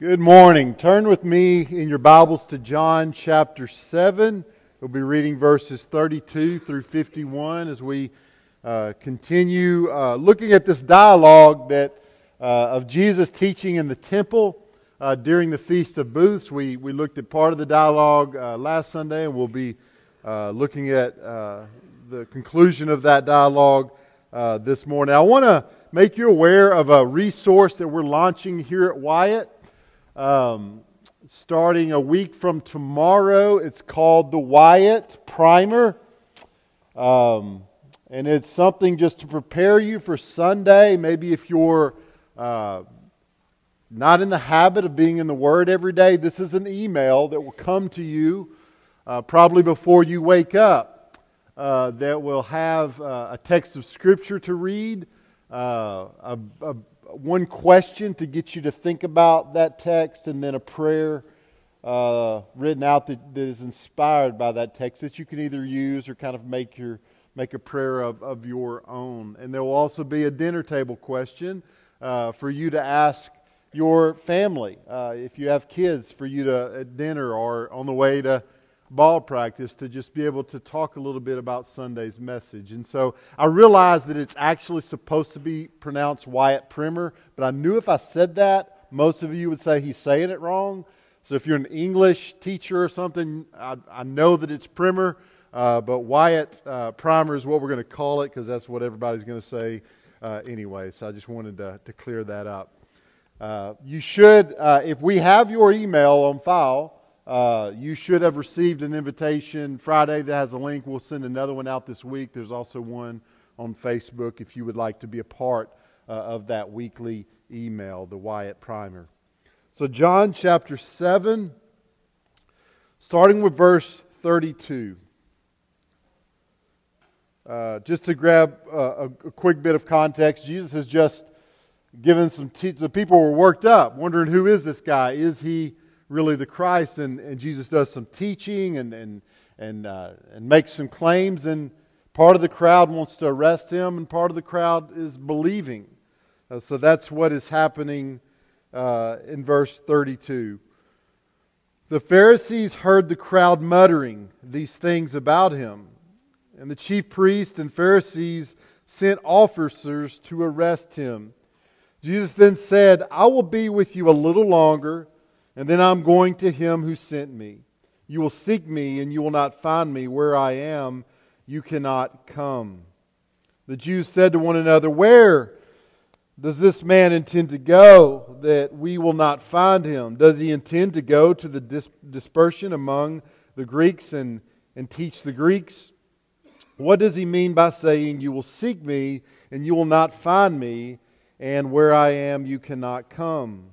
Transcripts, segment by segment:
Good morning. Turn with me in your Bibles to John chapter 7. We'll be reading verses 32 through 51 as we uh, continue uh, looking at this dialogue that, uh, of Jesus teaching in the temple uh, during the Feast of Booths. We, we looked at part of the dialogue uh, last Sunday, and we'll be uh, looking at the conclusion of that dialogue this morning. I want to make you aware of a resource that we're launching here at Wyatt. Um, starting a week from tomorrow, it's called the Wyatt Primer. Um, and it's something just to prepare you for Sunday. Maybe if you're uh, not in the habit of being in the Word every day, this is an email that will come to you uh, probably before you wake up uh, that will have uh, a text of Scripture to read, uh, a, a, one question to get you to think about that text, and then a prayer uh, written out that, that is inspired by that text that you can either use or kind of make your make a prayer of, of your own. And there will also be a dinner table question uh, for you to ask your family. Uh, if you have kids, for you to at dinner or on the way to ball practice to just be able to talk a little bit about Sunday's message. And so I realized that it's actually supposed to be pronounced Wyatt Primer, but I knew if I said that, most of you would say he's saying it wrong. So if you're an English teacher or something, I, I know that it's Primer, uh, but Wyatt uh, Primer is what we're going to call it because that's what everybody's going to say uh, anyway. So I just wanted to, to clear that up. Uh, you should, uh, if we have your email on file, uh, you should have received an invitation Friday that has a link. We'll send another one out this week. There's also one on Facebook if you would like to be a part uh, of that weekly email, the Wyatt Primer. So, John chapter 7, starting with verse 32. Uh, just to grab a, a, quick bit of context, Jesus has just given some. The people were worked up, wondering who is this guy? Is he really the Christ, and, and Jesus does some teaching and, and, and, uh, and makes some claims, and part of the crowd wants to arrest him, and part of the crowd is believing. Uh, so that's what is happening uh, in verse 32. The Pharisees heard the crowd muttering these things about him, and the chief priests and Pharisees sent officers to arrest him. Jesus then said, I will be with you a little longer and then I'm going to him who sent me. You will seek me, and you will not find me. Where I am, you cannot come. The Jews said to one another, Where does this man intend to go that we will not find him? Does he intend to go to the dis- dispersion among the Greeks and, and teach the Greeks? What does he mean by saying, You will seek me, and you will not find me, and where I am, you cannot come?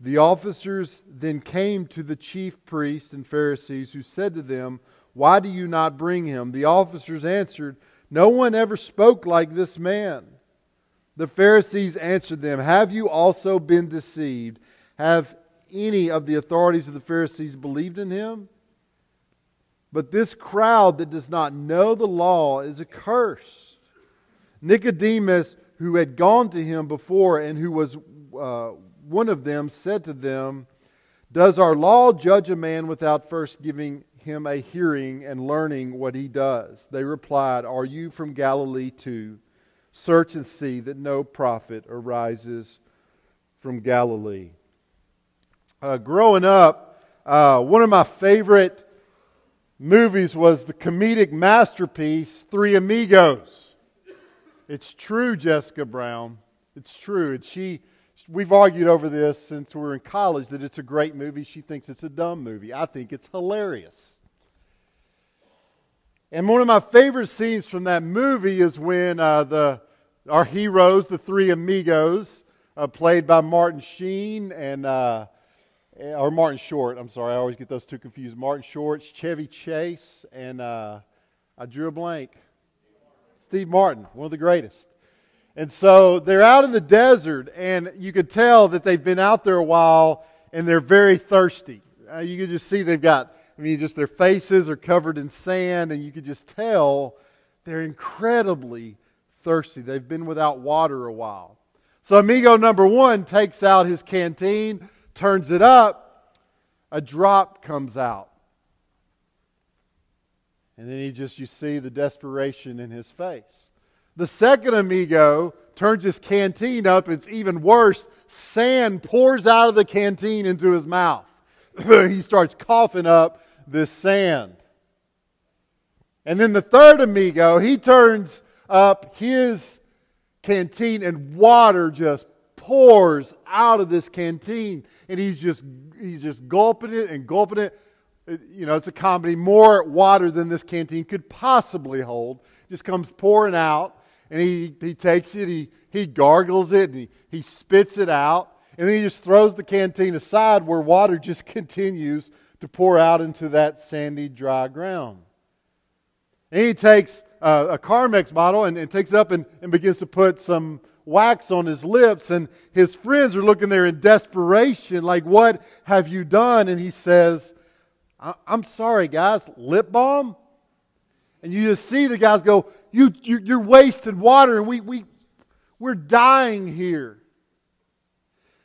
The officers then came to the chief priests and Pharisees, who said to them, Why do you not bring him? The officers answered, No one ever spoke like this man. The Pharisees answered them, Have you also been deceived? Have any of the authorities of the Pharisees believed in him? But this crowd that does not know the law is accursed. Nicodemus, who had gone to him before and who was uh, one of them said to them, Does our law judge a man without first giving him a hearing and learning what he does? They replied, Are you from Galilee too? Search and see that no prophet arises from Galilee. Uh, growing up, Uh, one of my favorite movies was the comedic masterpiece, Three Amigos. It's true, Jessica Brown. It's true. And she, we've argued over this since we were in college that it's a great movie. She thinks it's a dumb movie. I think it's hilarious. And one of my favorite scenes from that movie is when uh, the, our heroes, the three amigos, uh, played by Martin Sheen and uh, or Martin Short. I'm sorry, I always get those two confused. Martin Short, Chevy Chase, and uh, I drew a blank. Steve Martin, one of the greatest. And so they're out in the desert, and you could tell that they've been out there a while, and they're very thirsty. Uh, you can just see they've got, I mean, just their faces are covered in sand, and you could just tell they're incredibly thirsty. They've been without water a while. So, amigo number one takes out his canteen turns it up, a drop comes out. And then he just, you see the desperation in his face. The second amigo turns his canteen up. It's even worse. Sand pours out of the canteen into his mouth. he starts coughing up this sand. And then the third amigo, he turns up his canteen and water just pours out of this canteen and he's just he's just gulping it and gulping it. it you know, it's a comedy. More water than this canteen could possibly hold just comes pouring out, and he, he takes it, he, he gargles it, and he, he spits it out, and then he just throws the canteen aside where water just continues to pour out into that sandy, dry ground. And he takes uh, a Carmex bottle and, and takes it up and, and begins to put some wax on his lips, and his friends are looking there in desperation, like, What have you done? And he says, I'm sorry, guys, lip balm? And you just see the guys go, you, you, are wasting water, and we, we, we're dying here.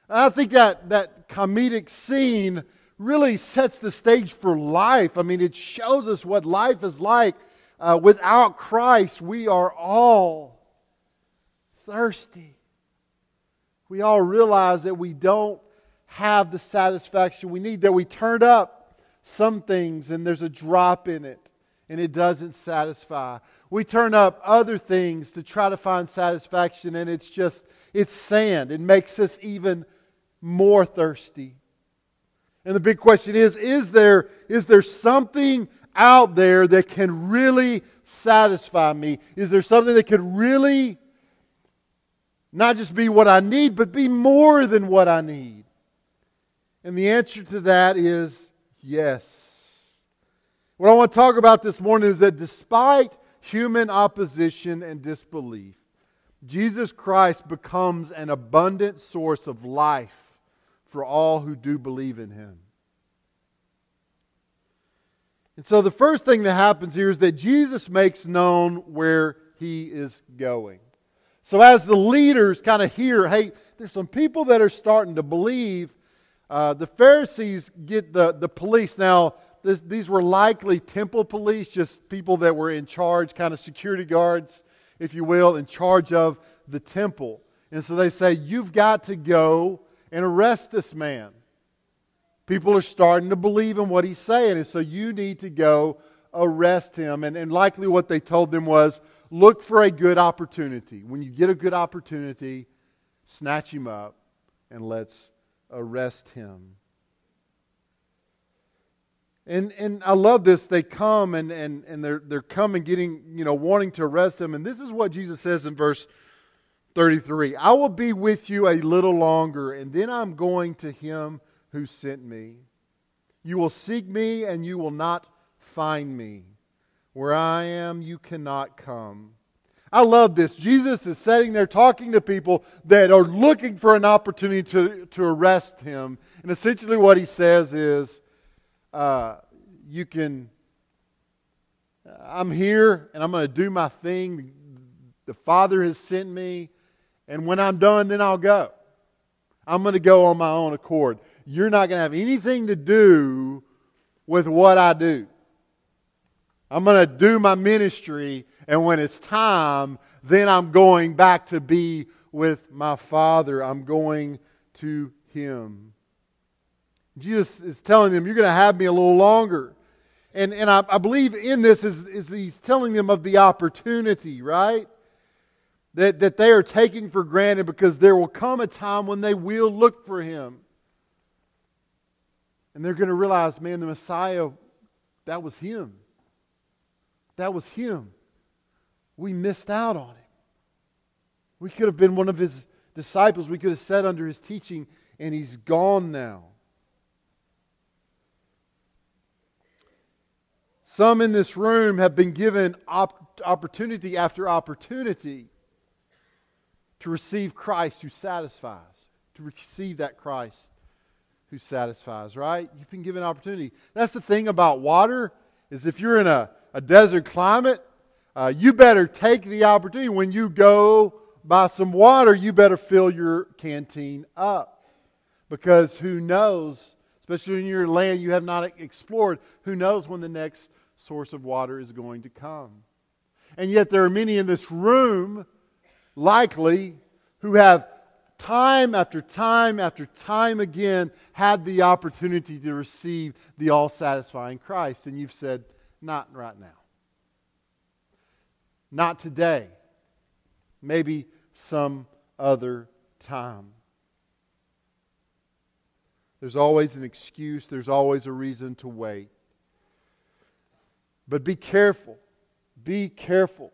And I think that, that comedic scene really sets the stage for life. I mean, it shows us what life is like. Uh, without Christ, we are all thirsty. We all realize that we don't have the satisfaction we need, that we turned up some things and there's a drop in it and it doesn't satisfy. We turn up other things to try to find satisfaction and it's just, it's sand. It makes us even more thirsty. And the big question is is there, is there something out there that can really satisfy me? Is there something that could really not just be what I need, but be more than what I need? And the answer to that is yes. What I want to talk about this morning is that despite human opposition and disbelief, Jesus Christ becomes an abundant source of life for all who do believe in him. And so the first thing that happens here is that Jesus makes known where he is going. So, as the leaders kind of hear, hey, there's some people that are starting to believe, uh, the Pharisees get the, the police. Now, this, these were likely temple police, just people that were in charge, kind of security guards, if you will, in charge of the temple. And so they say, You've got to go and arrest this man. People are starting to believe in what he's saying, and so you need to go arrest him. And, and likely what they told them was, look for a good opportunity. When you get a good opportunity, snatch him up and let's arrest him. And, and I love this. They come and, and, and they're, they're coming, getting, you know, wanting to arrest him. And this is what Jesus says in verse 33 I will be with you a little longer, and then I'm going to him who sent me. You will seek me, and you will not find me. Where I am, you cannot come. I love this. Jesus is sitting there talking to people that are looking for an opportunity to, to arrest him. And essentially, what he says is, uh, You can, I'm here and I'm going to do my thing. The Father has sent me. And when I'm done, then I'll go. I'm going to go on my own accord. You're not going to have anything to do with what I do. I'm going to do my ministry, and when it's time, then I'm going back to be with my Father. I'm going to Him. Jesus is telling them, You're going to have me a little longer. And, and I, I believe in this is, is he's telling them of the opportunity, right? That, that they are taking for granted because there will come a time when they will look for him. And they're going to realize, man, the Messiah, that was him. That was him. We missed out on him. We could have been one of his disciples. We could have sat under his teaching, and he's gone now. Some in this room have been given op- opportunity after opportunity to receive Christ who satisfies, to receive that Christ who satisfies, right? You've been given opportunity. That's the thing about water is if you're in a, a desert climate, uh, you better take the opportunity when you go buy some water, you better fill your canteen up. Because who knows, especially in your land you have not explored, who knows when the next source of water is going to come. And yet, there are many in this room, likely, who have time after time after time again had the opportunity to receive the all satisfying Christ. And you've said, not right now. Not today. Maybe some other time. There's always an excuse, there's always a reason to wait. But be careful. Be careful.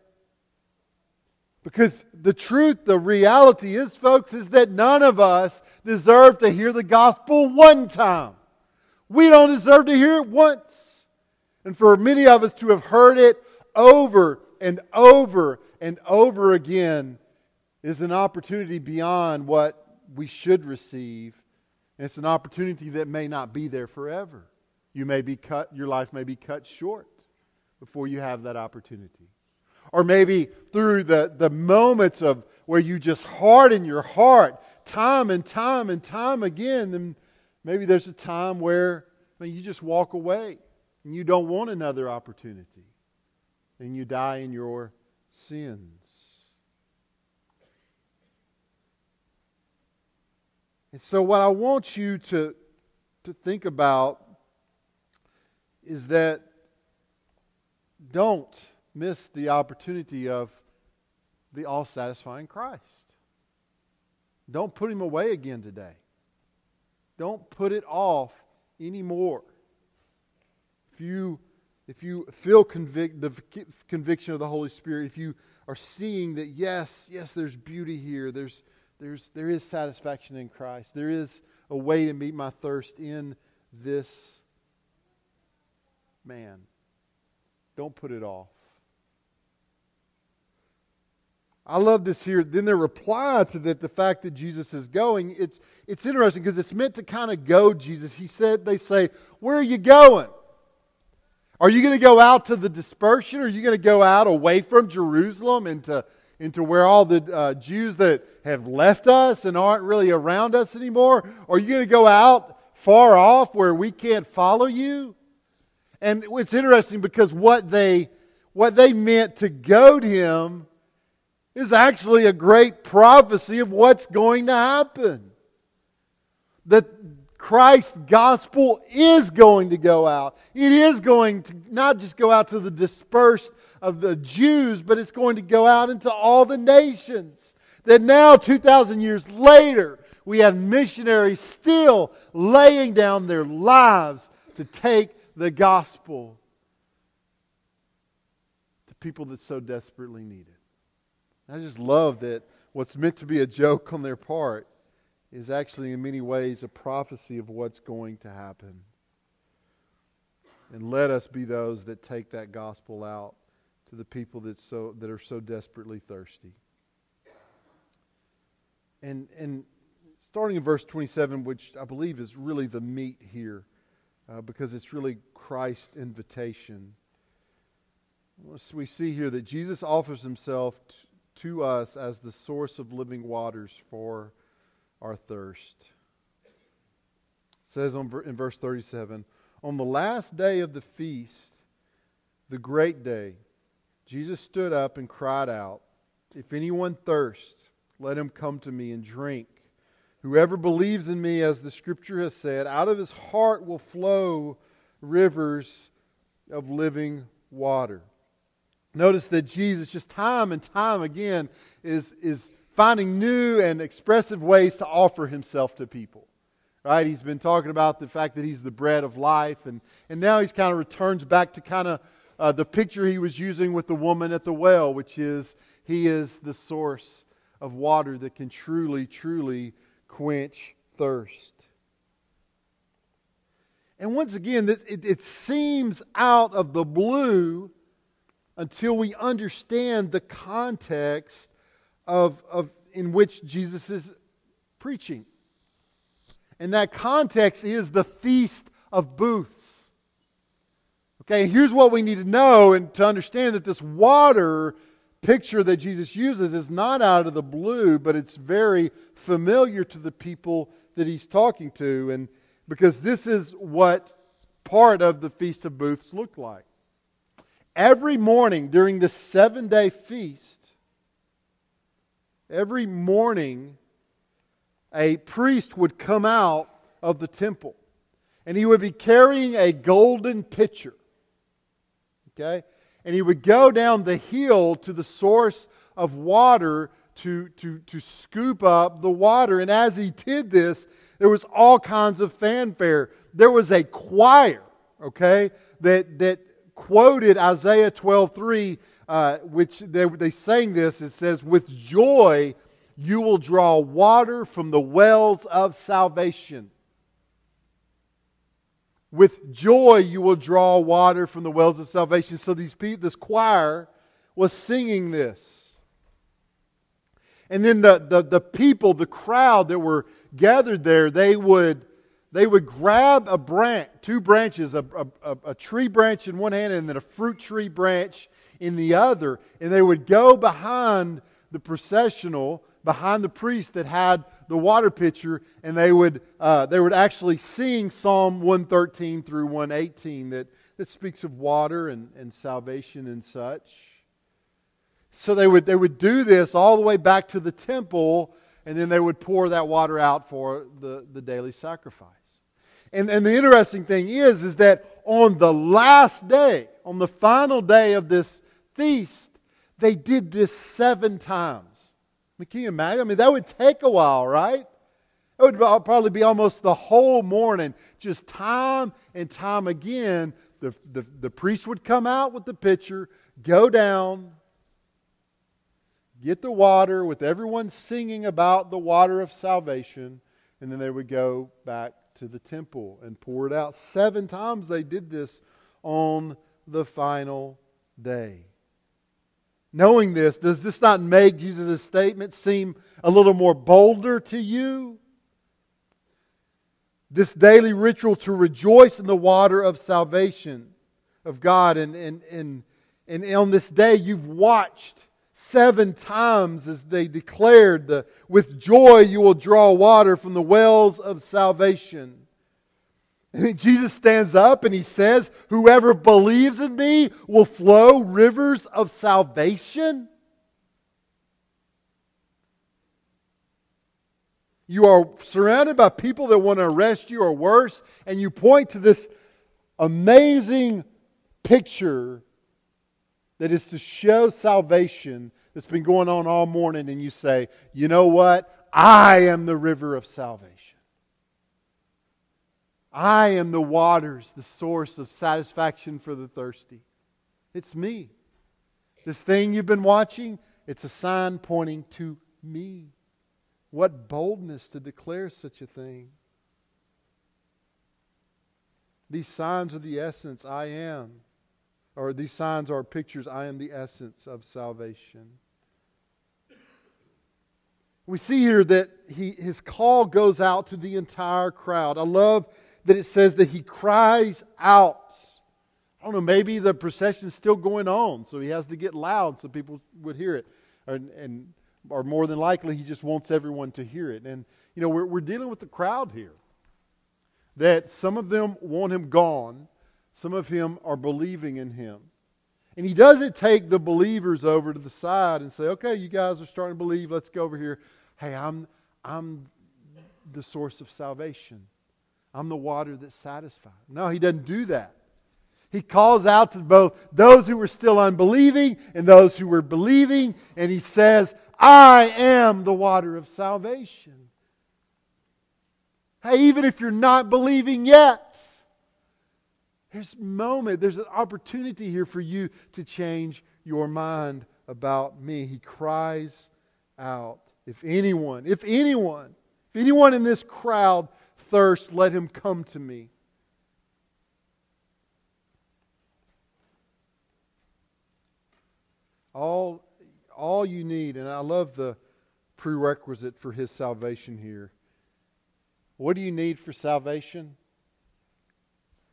Because the truth, the reality is, folks, is that none of us deserve to hear the gospel one time. We don't deserve to hear it once. And for many of us to have heard it over and over and over again is an opportunity beyond what we should receive. And it's an opportunity that may not be there forever. You may be cut, your life may be cut short before you have that opportunity. Or maybe through the, the moments of where you just harden your heart time and time and time again, then maybe there's a time where I mean, you just walk away and you don't want another opportunity. And you die in your sins. And so, what I want you to, to think about is that don't miss the opportunity of the all satisfying Christ. Don't put him away again today. Don't put it off anymore. If you, if you feel convic- the conviction of the Holy Spirit, if you are seeing that, yes, yes, there's beauty here, there's, there's, there is satisfaction in Christ, there is a way to meet my thirst in this man don't put it off. I love this here. Then their reply to that, the fact that Jesus is going, it's, it's interesting because it's meant to kind of go Jesus. He said, they say, Where are you going? Are you going to go out to the dispersion? Are you going to go out away from Jerusalem into, into where all the uh, Jews that have left us and aren't really around us anymore? Or are you going to go out far off where we can't follow you? And it's interesting because what they, what they meant to goad him is actually a great prophecy of what's going to happen. That Christ's gospel is going to go out. It is going to not just go out to the dispersed of the Jews, but it's going to go out into all the nations. That now, 2,000 years later, we have missionaries still laying down their lives to take the gospel to people that so desperately need it. I just love that what's meant to be a joke on their part is actually, in many ways, a prophecy of what's going to happen. And let us be those that take that gospel out to the people that, so, that are so desperately thirsty. And, and starting in verse 27, which I believe is really the meat here uh, because it's really Christ's invitation. We see here that Jesus offers himself t- to us as the source of living waters for our thirst. It says on, in verse 37 On the last day of the feast, the great day, Jesus stood up and cried out, If anyone thirsts, let him come to me and drink. Whoever believes in me, as the scripture has said, out of his heart will flow rivers of living water. Notice that Jesus, just time and time again, is, is finding new and expressive ways to offer himself to people. Right? He's been talking about the fact that he's the bread of life, and, and now he's kind of returns back to kind of uh, the picture he was using with the woman at the well, which is he is the source of water that can truly, truly quench thirst. And once again, it, seems out of the blue until we understand the context of, of in which Jesus is preaching. And that context is the Feast of Booths. Okay, here's what we need to know and to understand that this water picture that Jesus uses is not out of the blue, but it's very familiar to the people that he's talking to. And because this is what part of the Feast of Booths looked like. Every morning during the seven day feast, every morning, a priest would come out of the temple and he would be carrying a golden pitcher. Okay? And he would go down the hill to the source of water to, to, to scoop up the water. And as he did this, there was all kinds of fanfare. There was a choir, okay, that, that quoted Isaiah 12 3, uh, which they, they sang this. It says, With joy you will draw water from the wells of salvation. With joy you will draw water from the wells of salvation. So these people, this choir was singing this. And then the, the, the people, the crowd that were gathered there, they would, they would grab a branch, two branches, a, a, a tree branch in one hand and then a fruit tree branch in the other, and they would go behind the processional, behind the priest that had the water pitcher, and they would, uh, they would actually sing Psalm 113 through 118 that, that speaks of water and, and salvation and such. So they would, they would do this all the way back to the temple, and then they would pour that water out for the, the daily sacrifice. And, and the interesting thing is, is that on the last day, on the final day of this feast, they did this seven times can you imagine? I mean, that would take a while, right? It would probably be almost the whole morning, just time and time again. The, the, the priest would come out with the pitcher, go down, get the water with everyone singing about the water of salvation, and then they would go back to the temple and pour it out. Seven times they did this on the final day. Knowing this, does this not make Jesus' statement seem a little more bolder to you? This daily ritual to rejoice in the water of salvation of God. And, and, and, and on this day, you've watched seven times as they declared, the, With joy you will draw water from the wells of salvation. And Jesus stands up and he says, Whoever believes in me will flow rivers of salvation. You are surrounded by people that want to arrest you or worse, and you point to this amazing picture that is to show salvation that's been going on all morning, and you say, You know what? I am the river of salvation. I am the waters, the source of satisfaction for the thirsty. It's me. This thing you've been watching, it's a sign pointing to me. What boldness to declare such a thing. These signs are the essence, I am. Or these signs are pictures, I am the essence of salvation. We see here that he, his call goes out to the entire crowd. I love that it says that he cries out. I don't know, maybe the procession's still going on, so he has to get loud so people would hear it. And, and or more than likely, he just wants everyone to hear it. And, you know, we're, we're dealing with the crowd here. That some of them want him gone, some of him are believing in him. And he doesn't take the believers over to the side and say, okay, you guys are starting to believe, let's go over here. Hey, I'm, I'm the source of salvation. I'm the water that satisfies. No, he doesn't do that. He calls out to both those who were still unbelieving and those who were believing, and he says, I am the water of salvation. Hey, even if you're not believing yet, there's a moment, there's an opportunity here for you to change your mind about me. He cries out, if anyone, if anyone, if anyone in this crowd thirsts, let him come to me. All, all you need, and I love the prerequisite for his salvation here. What do you need for salvation?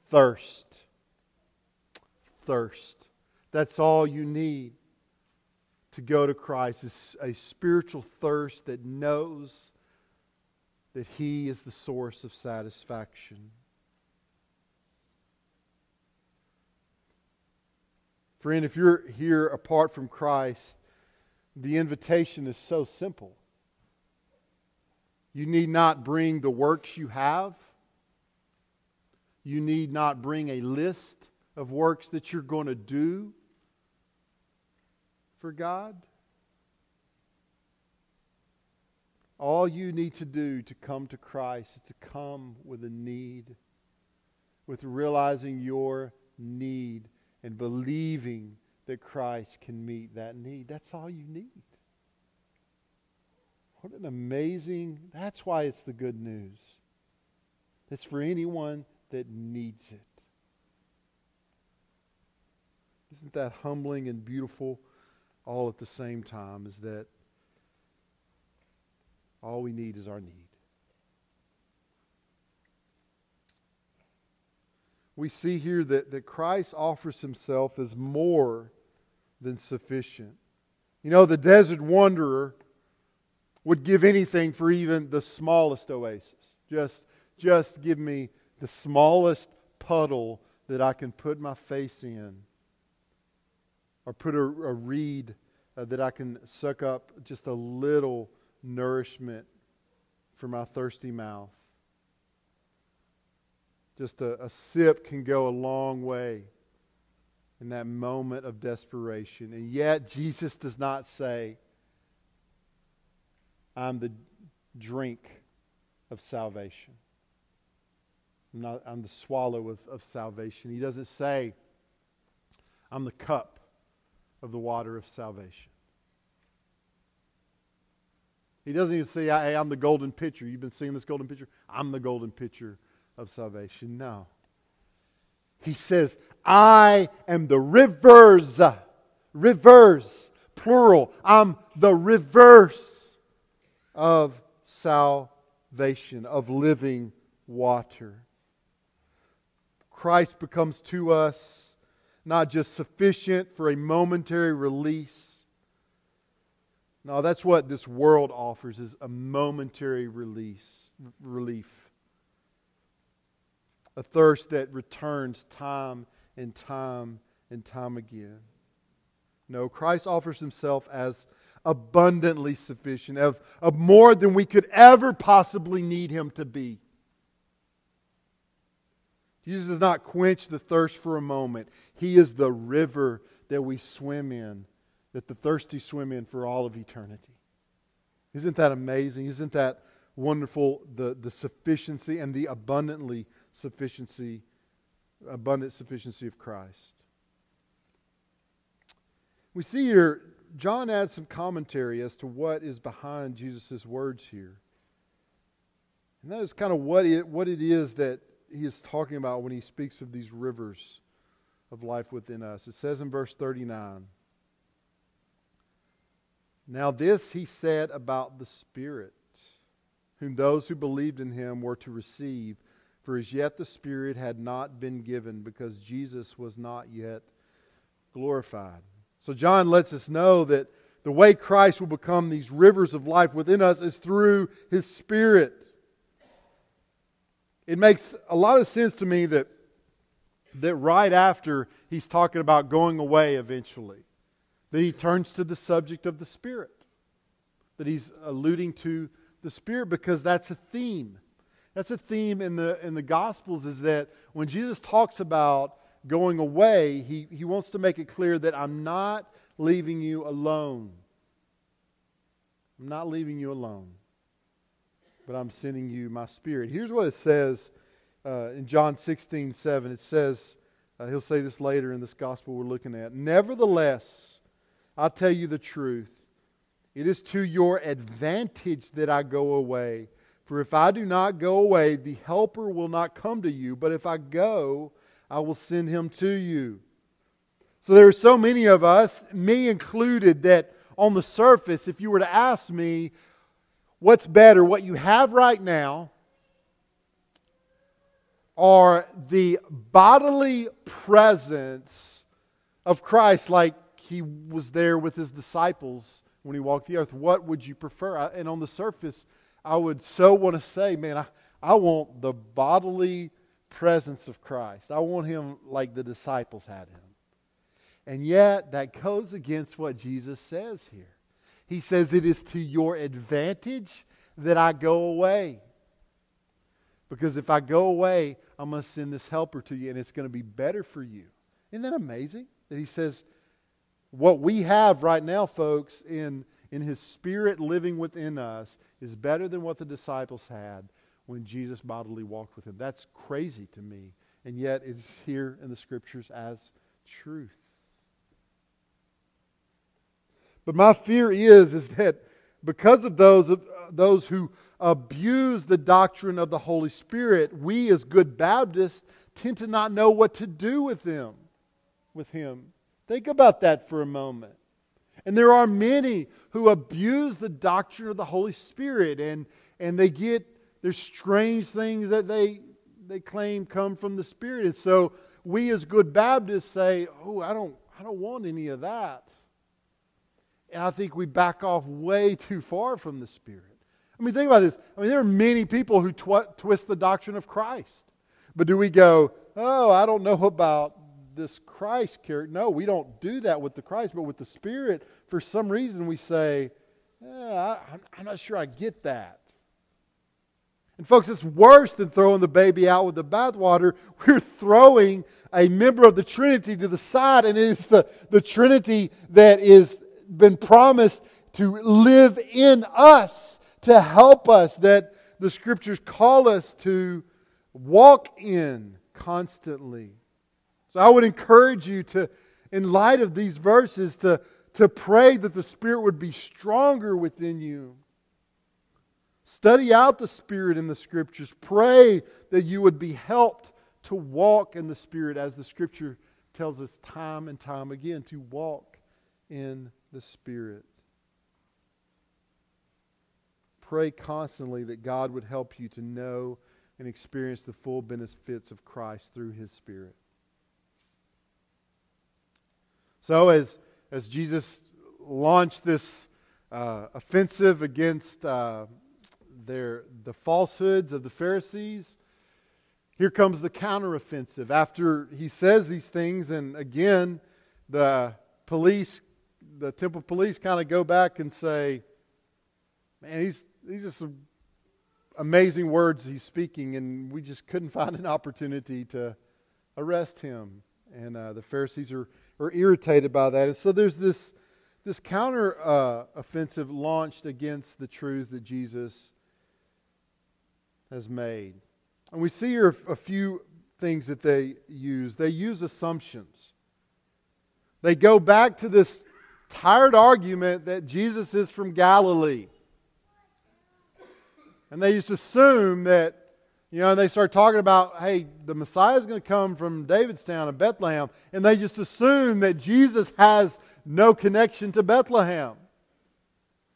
Thirst. Thirst. That's all you need to go to Christ is a spiritual thirst that knows that He is the source of satisfaction. Friend, if you're here apart from Christ, the invitation is so simple. You need not bring the works you have. You need not bring a list of works that you're going to do for God. All you need to do to come to Christ is to come with a need, with realizing your need and believing that Christ can meet that need. That's all you need. What an amazing, that's why it's the good news. It's for anyone that needs it. Isn't that humbling and beautiful all at the same time? Is that all we need is our need. We see here that, that Christ offers himself as more than sufficient. You know, the desert wanderer would give anything for even the smallest oasis. Just, just give me the smallest puddle that I can put my face in, or put a, a reed uh, that I can suck up just a little nourishment for my thirsty mouth. Just a, a sip can go a long way in that moment of desperation. And yet, Jesus does not say, I'm the drink of salvation. I'm, not, I'm the swallow of, of salvation. He doesn't say, I'm the cup of the water of salvation. He doesn't even say, hey, I'm the golden pitcher. You've been seeing this golden pitcher? I'm the golden pitcher of salvation. No. He says, I am the rivers. Rivers, plural. I'm the reverse of salvation, of living water. Christ becomes to us not just sufficient for a momentary release no, that's what this world offers is a momentary release, relief. A thirst that returns time and time and time again. No, Christ offers himself as abundantly sufficient, of, of more than we could ever possibly need him to be. Jesus does not quench the thirst for a moment. He is the river that we swim in that the thirsty swim in for all of eternity. Isn't that amazing? Isn't that wonderful? The, the sufficiency and the abundantly sufficiency, abundant sufficiency of Christ. We see here, John adds some commentary as to what is behind Jesus' words here. And that is kind of what it, what it is that he is talking about when he speaks of these rivers of life within us. It says in verse 39 now, this he said about the Spirit, whom those who believed in him were to receive, for as yet the Spirit had not been given, because Jesus was not yet glorified. So, John lets us know that the way Christ will become these rivers of life within us is through his Spirit. It makes a lot of sense to me that, that right after he's talking about going away eventually, that he turns to the subject of the Spirit, that he's alluding to the Spirit because that's a theme. That's a theme in the, in the Gospels is that when Jesus talks about going away, he, he wants to make it clear that I'm not leaving you alone. I'm not leaving you alone, but I'm sending you my Spirit. Here's what it says uh, in John 16 7. It says, uh, he'll say this later in this gospel we're looking at. Nevertheless, I'll tell you the truth. It is to your advantage that I go away. For if I do not go away, the Helper will not come to you. But if I go, I will send him to you. So there are so many of us, me included, that on the surface, if you were to ask me, what's better, what you have right now, or the bodily presence of Christ, like he was there with his disciples when he walked the earth, what would you prefer? And on the surface, I would so want to say, man, I, I want the bodily presence of Christ. I want him like the disciples had him. And yet, that goes against what Jesus says here. He says, It is to your advantage that I go away. Because if I go away, I'm going to send this helper to you, and it's going to be better for you. Isn't that amazing? That he says, what we have right now, folks, in, in his spirit living within us is better than what the disciples had when Jesus bodily walked with him. That's crazy to me. And yet it's here in the scriptures as truth. But my fear is, is that because of those, uh, those who abuse the doctrine of the Holy Spirit, we as good Baptists tend to not know what to do with them, with him. Think about that for a moment. And there are many who abuse the doctrine of the Holy Spirit and, and they get, there's strange things that they, they claim come from the Spirit. And so we as good Baptists say, oh, I don't, I don't want any of that. And I think we back off way too far from the Spirit. I mean, think about this. I mean, there are many people who tw- twist the doctrine of Christ. But do we go, oh, I don't know about this Christ character. No, we don't do that with the Christ, but with the Spirit, for some reason we say, I, I'm not sure I get that. And folks, it's worse than throwing the baby out with the bathwater. We're throwing a member of the Trinity to the side, and it's the, the Trinity that is been promised to live in us, to help us, that the scriptures call us to walk in constantly. So I would encourage you to, in light of these verses, to, to pray that the Spirit would be stronger within you. Study out the Spirit in the Scriptures. Pray that you would be helped to walk in the Spirit, as the Scripture tells us time and time again, to walk in the Spirit. Pray constantly that God would help you to know and experience the full benefits of Christ through His Spirit. So, as, as Jesus launched this uh, offensive against uh, their, the falsehoods of the Pharisees, here comes the counteroffensive. After he says these things, and again, the police, the temple police, kind of go back and say, Man, he's, these are some amazing words he's speaking, and we just couldn't find an opportunity to arrest him. And uh, the Pharisees are or irritated by that. And so there's this, this counter uh, offensive launched against the truth that Jesus has made. And we see here a few things that they use. They use assumptions. They go back to this tired argument that Jesus is from Galilee. And they just assume that you know, they start talking about, hey, the Messiah is going to come from Davidstown of Bethlehem, and they just assume that Jesus has no connection to Bethlehem.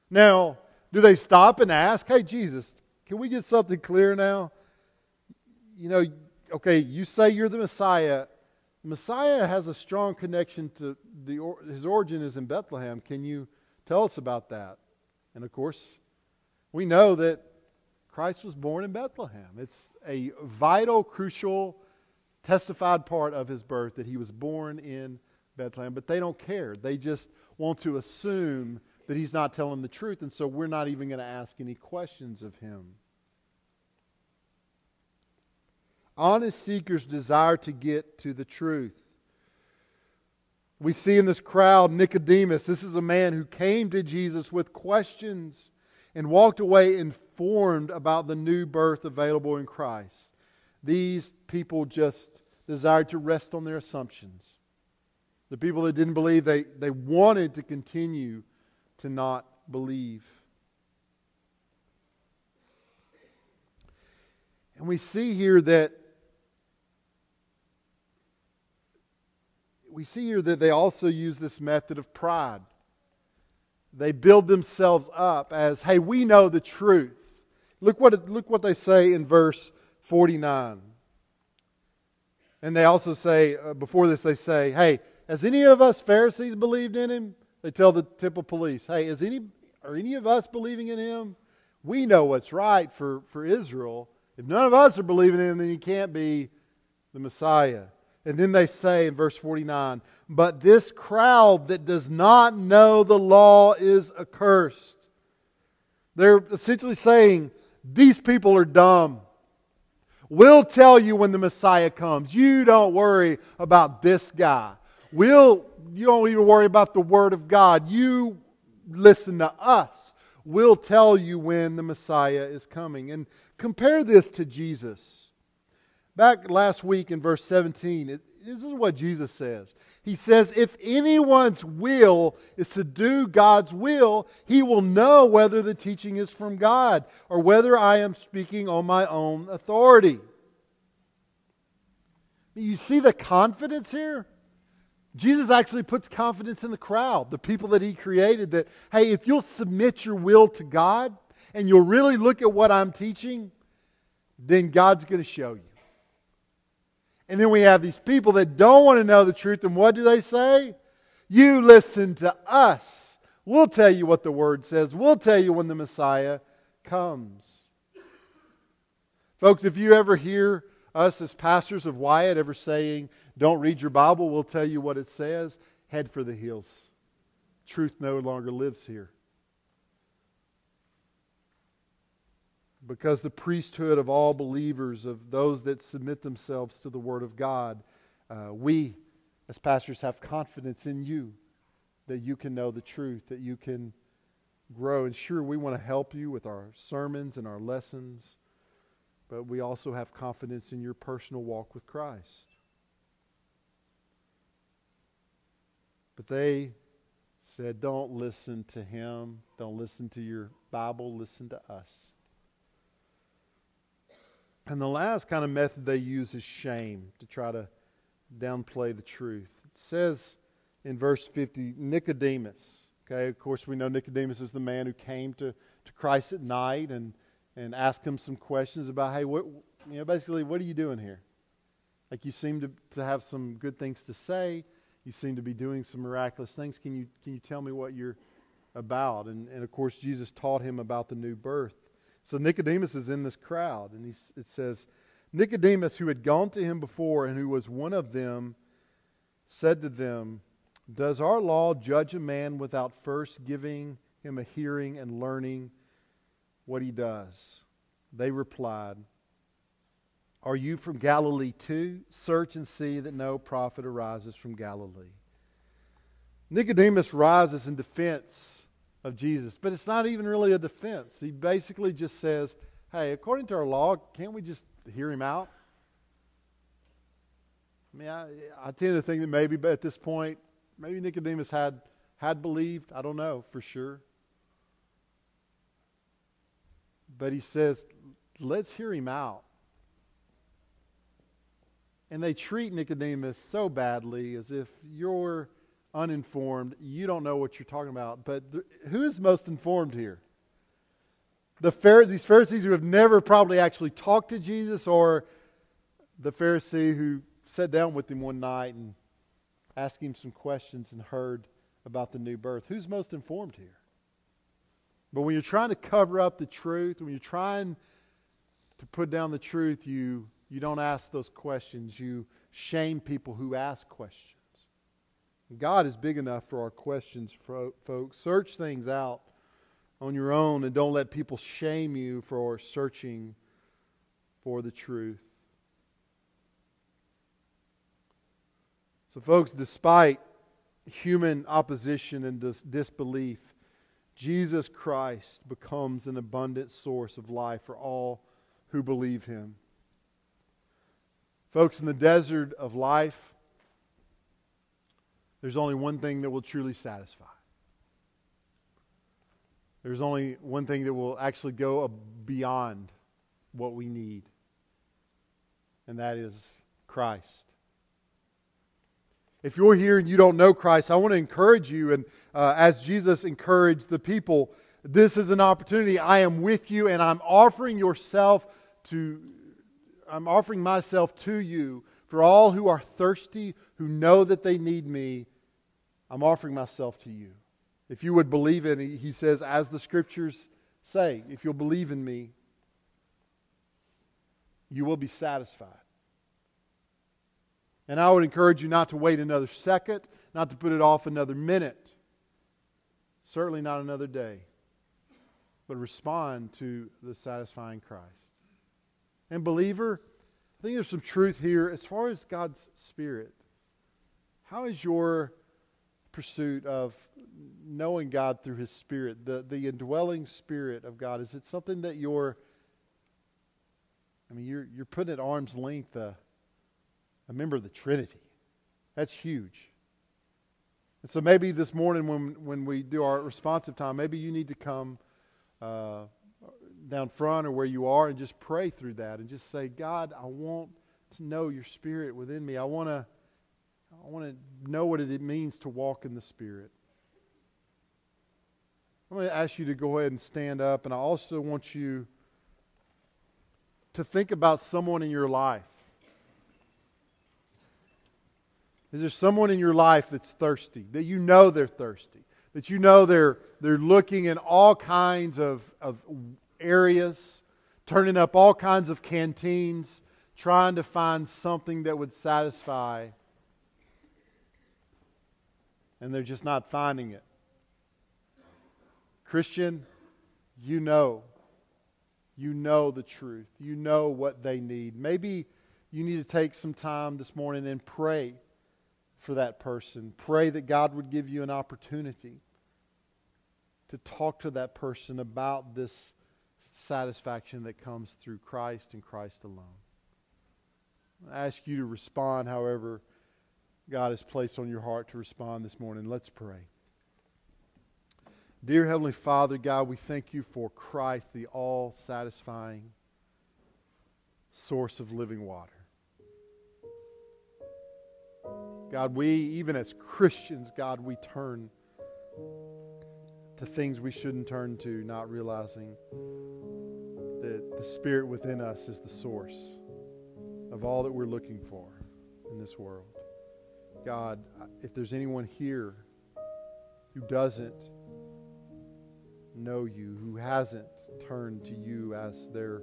Now, do they stop and ask, hey, Jesus, can we get something clear now? You know, okay, you say you're the Messiah. Messiah has a strong connection to the his origin is in Bethlehem. Can you tell us about that? And of course, we know that Christ was born in Bethlehem. It's a vital, crucial, testified part of his birth that he was born in Bethlehem. But they don't care. They just want to assume that he's not telling the truth, and so we're not even going to ask any questions of him. Honest seekers desire to get to the truth. We see in this crowd Nicodemus. This is a man who came to Jesus with questions and walked away informed about the new birth available in Christ. These people just desired to rest on their assumptions. The people that didn't believe, they, they wanted to continue to not believe. And we see here that we see here that they also use this method of pride. They build themselves up as, hey, we know the truth. Look what, look what they say in verse 49. And they also say, uh, before this, they say, hey, has any of us Pharisees believed in him? They tell the temple police, hey, is any, are any of us believing in him? We know what's right for, for Israel. If none of us are believing in him, then he can't be the Messiah. And then they say in verse 49, but this crowd that does not know the law is accursed. They're essentially saying, these people are dumb. We'll tell you when the Messiah comes. You don't worry about this guy. We'll, you don't even worry about the Word of God. You listen to us. We'll tell you when the Messiah is coming. And compare this to Jesus. Back last week in verse 17, it, this is what Jesus says. He says, If anyone's will is to do God's will, he will know whether the teaching is from God or whether I am speaking on my own authority. You see the confidence here? Jesus actually puts confidence in the crowd, the people that he created, that, hey, if you'll submit your will to God and you'll really look at what I'm teaching, then God's going to show you. And then we have these people that don't want to know the truth, and what do they say? You listen to us. We'll tell you what the word says. We'll tell you when the Messiah comes. Folks, if you ever hear us as pastors of Wyatt ever saying, don't read your Bible, we'll tell you what it says. Head for the hills. Truth no longer lives here. Because the priesthood of all believers, of those that submit themselves to the Word of God, uh, we as pastors have confidence in you that you can know the truth, that you can grow. And sure, we want to help you with our sermons and our lessons, but we also have confidence in your personal walk with Christ. But they said, Don't listen to him. Don't listen to your Bible. Listen to us. And the last kind of method they use is shame to try to downplay the truth. It says in verse 50 Nicodemus. Okay, of course, we know Nicodemus is the man who came to, to Christ at night and, and asked him some questions about, hey, what, you know, basically, what are you doing here? Like, you seem to, to have some good things to say you seem to be doing some miraculous things. Can you, can you tell me what you're about? And, and of course, Jesus taught him about the new birth. So Nicodemus is in this crowd, and it says, Nicodemus, who had gone to him before and who was one of them, said to them, Does our law judge a man without first giving him a hearing and learning what he does? They replied, are you from Galilee too? Search and see that no prophet arises from Galilee. Nicodemus rises in defense of Jesus, but it's not even really a defense. He basically just says, Hey, according to our law, can't we just hear him out? I mean, I, I tend to think that maybe at this point, maybe Nicodemus had, had believed. I don't know for sure. But he says, Let's hear him out. And they treat Nicodemus so badly as if you're uninformed. You don't know what you're talking about. But who is most informed here? The these Pharisees who have never probably actually talked to Jesus, or the Pharisee who sat down with him one night and asked him some questions and heard about the new birth. Who's most informed here? But when you're trying to cover up the truth, when you're trying to put down the truth, you you don't ask those questions. You shame people who ask questions. God is big enough for our questions, folks. Search things out on your own and don't let people shame you for searching for the truth. So, folks, despite human opposition and dis- disbelief, Jesus Christ becomes an abundant source of life for all who believe him. Folks, in the desert of life, there's only one thing that will truly satisfy. There's only one thing that will actually go beyond what we need, and that is Christ. If you're here and you don't know Christ, I want to encourage you, and uh, as Jesus encouraged the people, this is an opportunity. I am with you, and I'm offering yourself to, I'm offering myself to you for all who are thirsty, who know that they need me. I'm offering myself to you. If you would believe in it, he says, as the scriptures say, if you'll believe in me, you will be satisfied. And I would encourage you not to wait another second, not to put it off another minute, certainly not another day, but respond to the satisfying Christ. And, believer, I think there's some truth here as far as God's Spirit. How is your pursuit of knowing God through His Spirit, the, the indwelling Spirit of God? Is it something that you're, I mean, you're, you're putting at arm's length? Uh, a member of the Trinity. That's huge. And so maybe this morning when, when we do our responsive time, maybe you need to come uh, down front or where you are and just pray through that and just say, God, I want to know your spirit within me. I want to I want to know what it means to walk in the spirit. I'm going to ask you to go ahead and stand up, and I also want you to think about someone in your life Is there someone in your life that's thirsty, that you know they're thirsty, that you know they're, they're looking in all kinds of, of areas, turning up all kinds of canteens, trying to find something that would satisfy, and they're just not finding it? Christian, you know. You know the truth. You know what they need. Maybe you need to take some time this morning and pray for that person. Pray that God would give you an opportunity to talk to that person about this satisfaction that comes through Christ and Christ alone. I ask you to respond however God has placed on your heart to respond this morning. Let's pray. Dear Heavenly Father, God, we thank you for Christ, the all satisfying source of living water. God, we, even as Christians, God, we turn to things we shouldn't turn to, not realizing that the Spirit within us is the source of all that we're looking for in this world. God, if there's anyone here who doesn't know you, who hasn't turned to you as their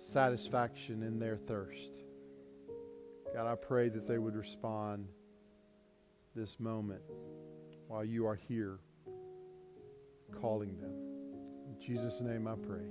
satisfaction in their thirst, God, I pray that they would respond this moment while you are here calling them. In Jesus' name I pray.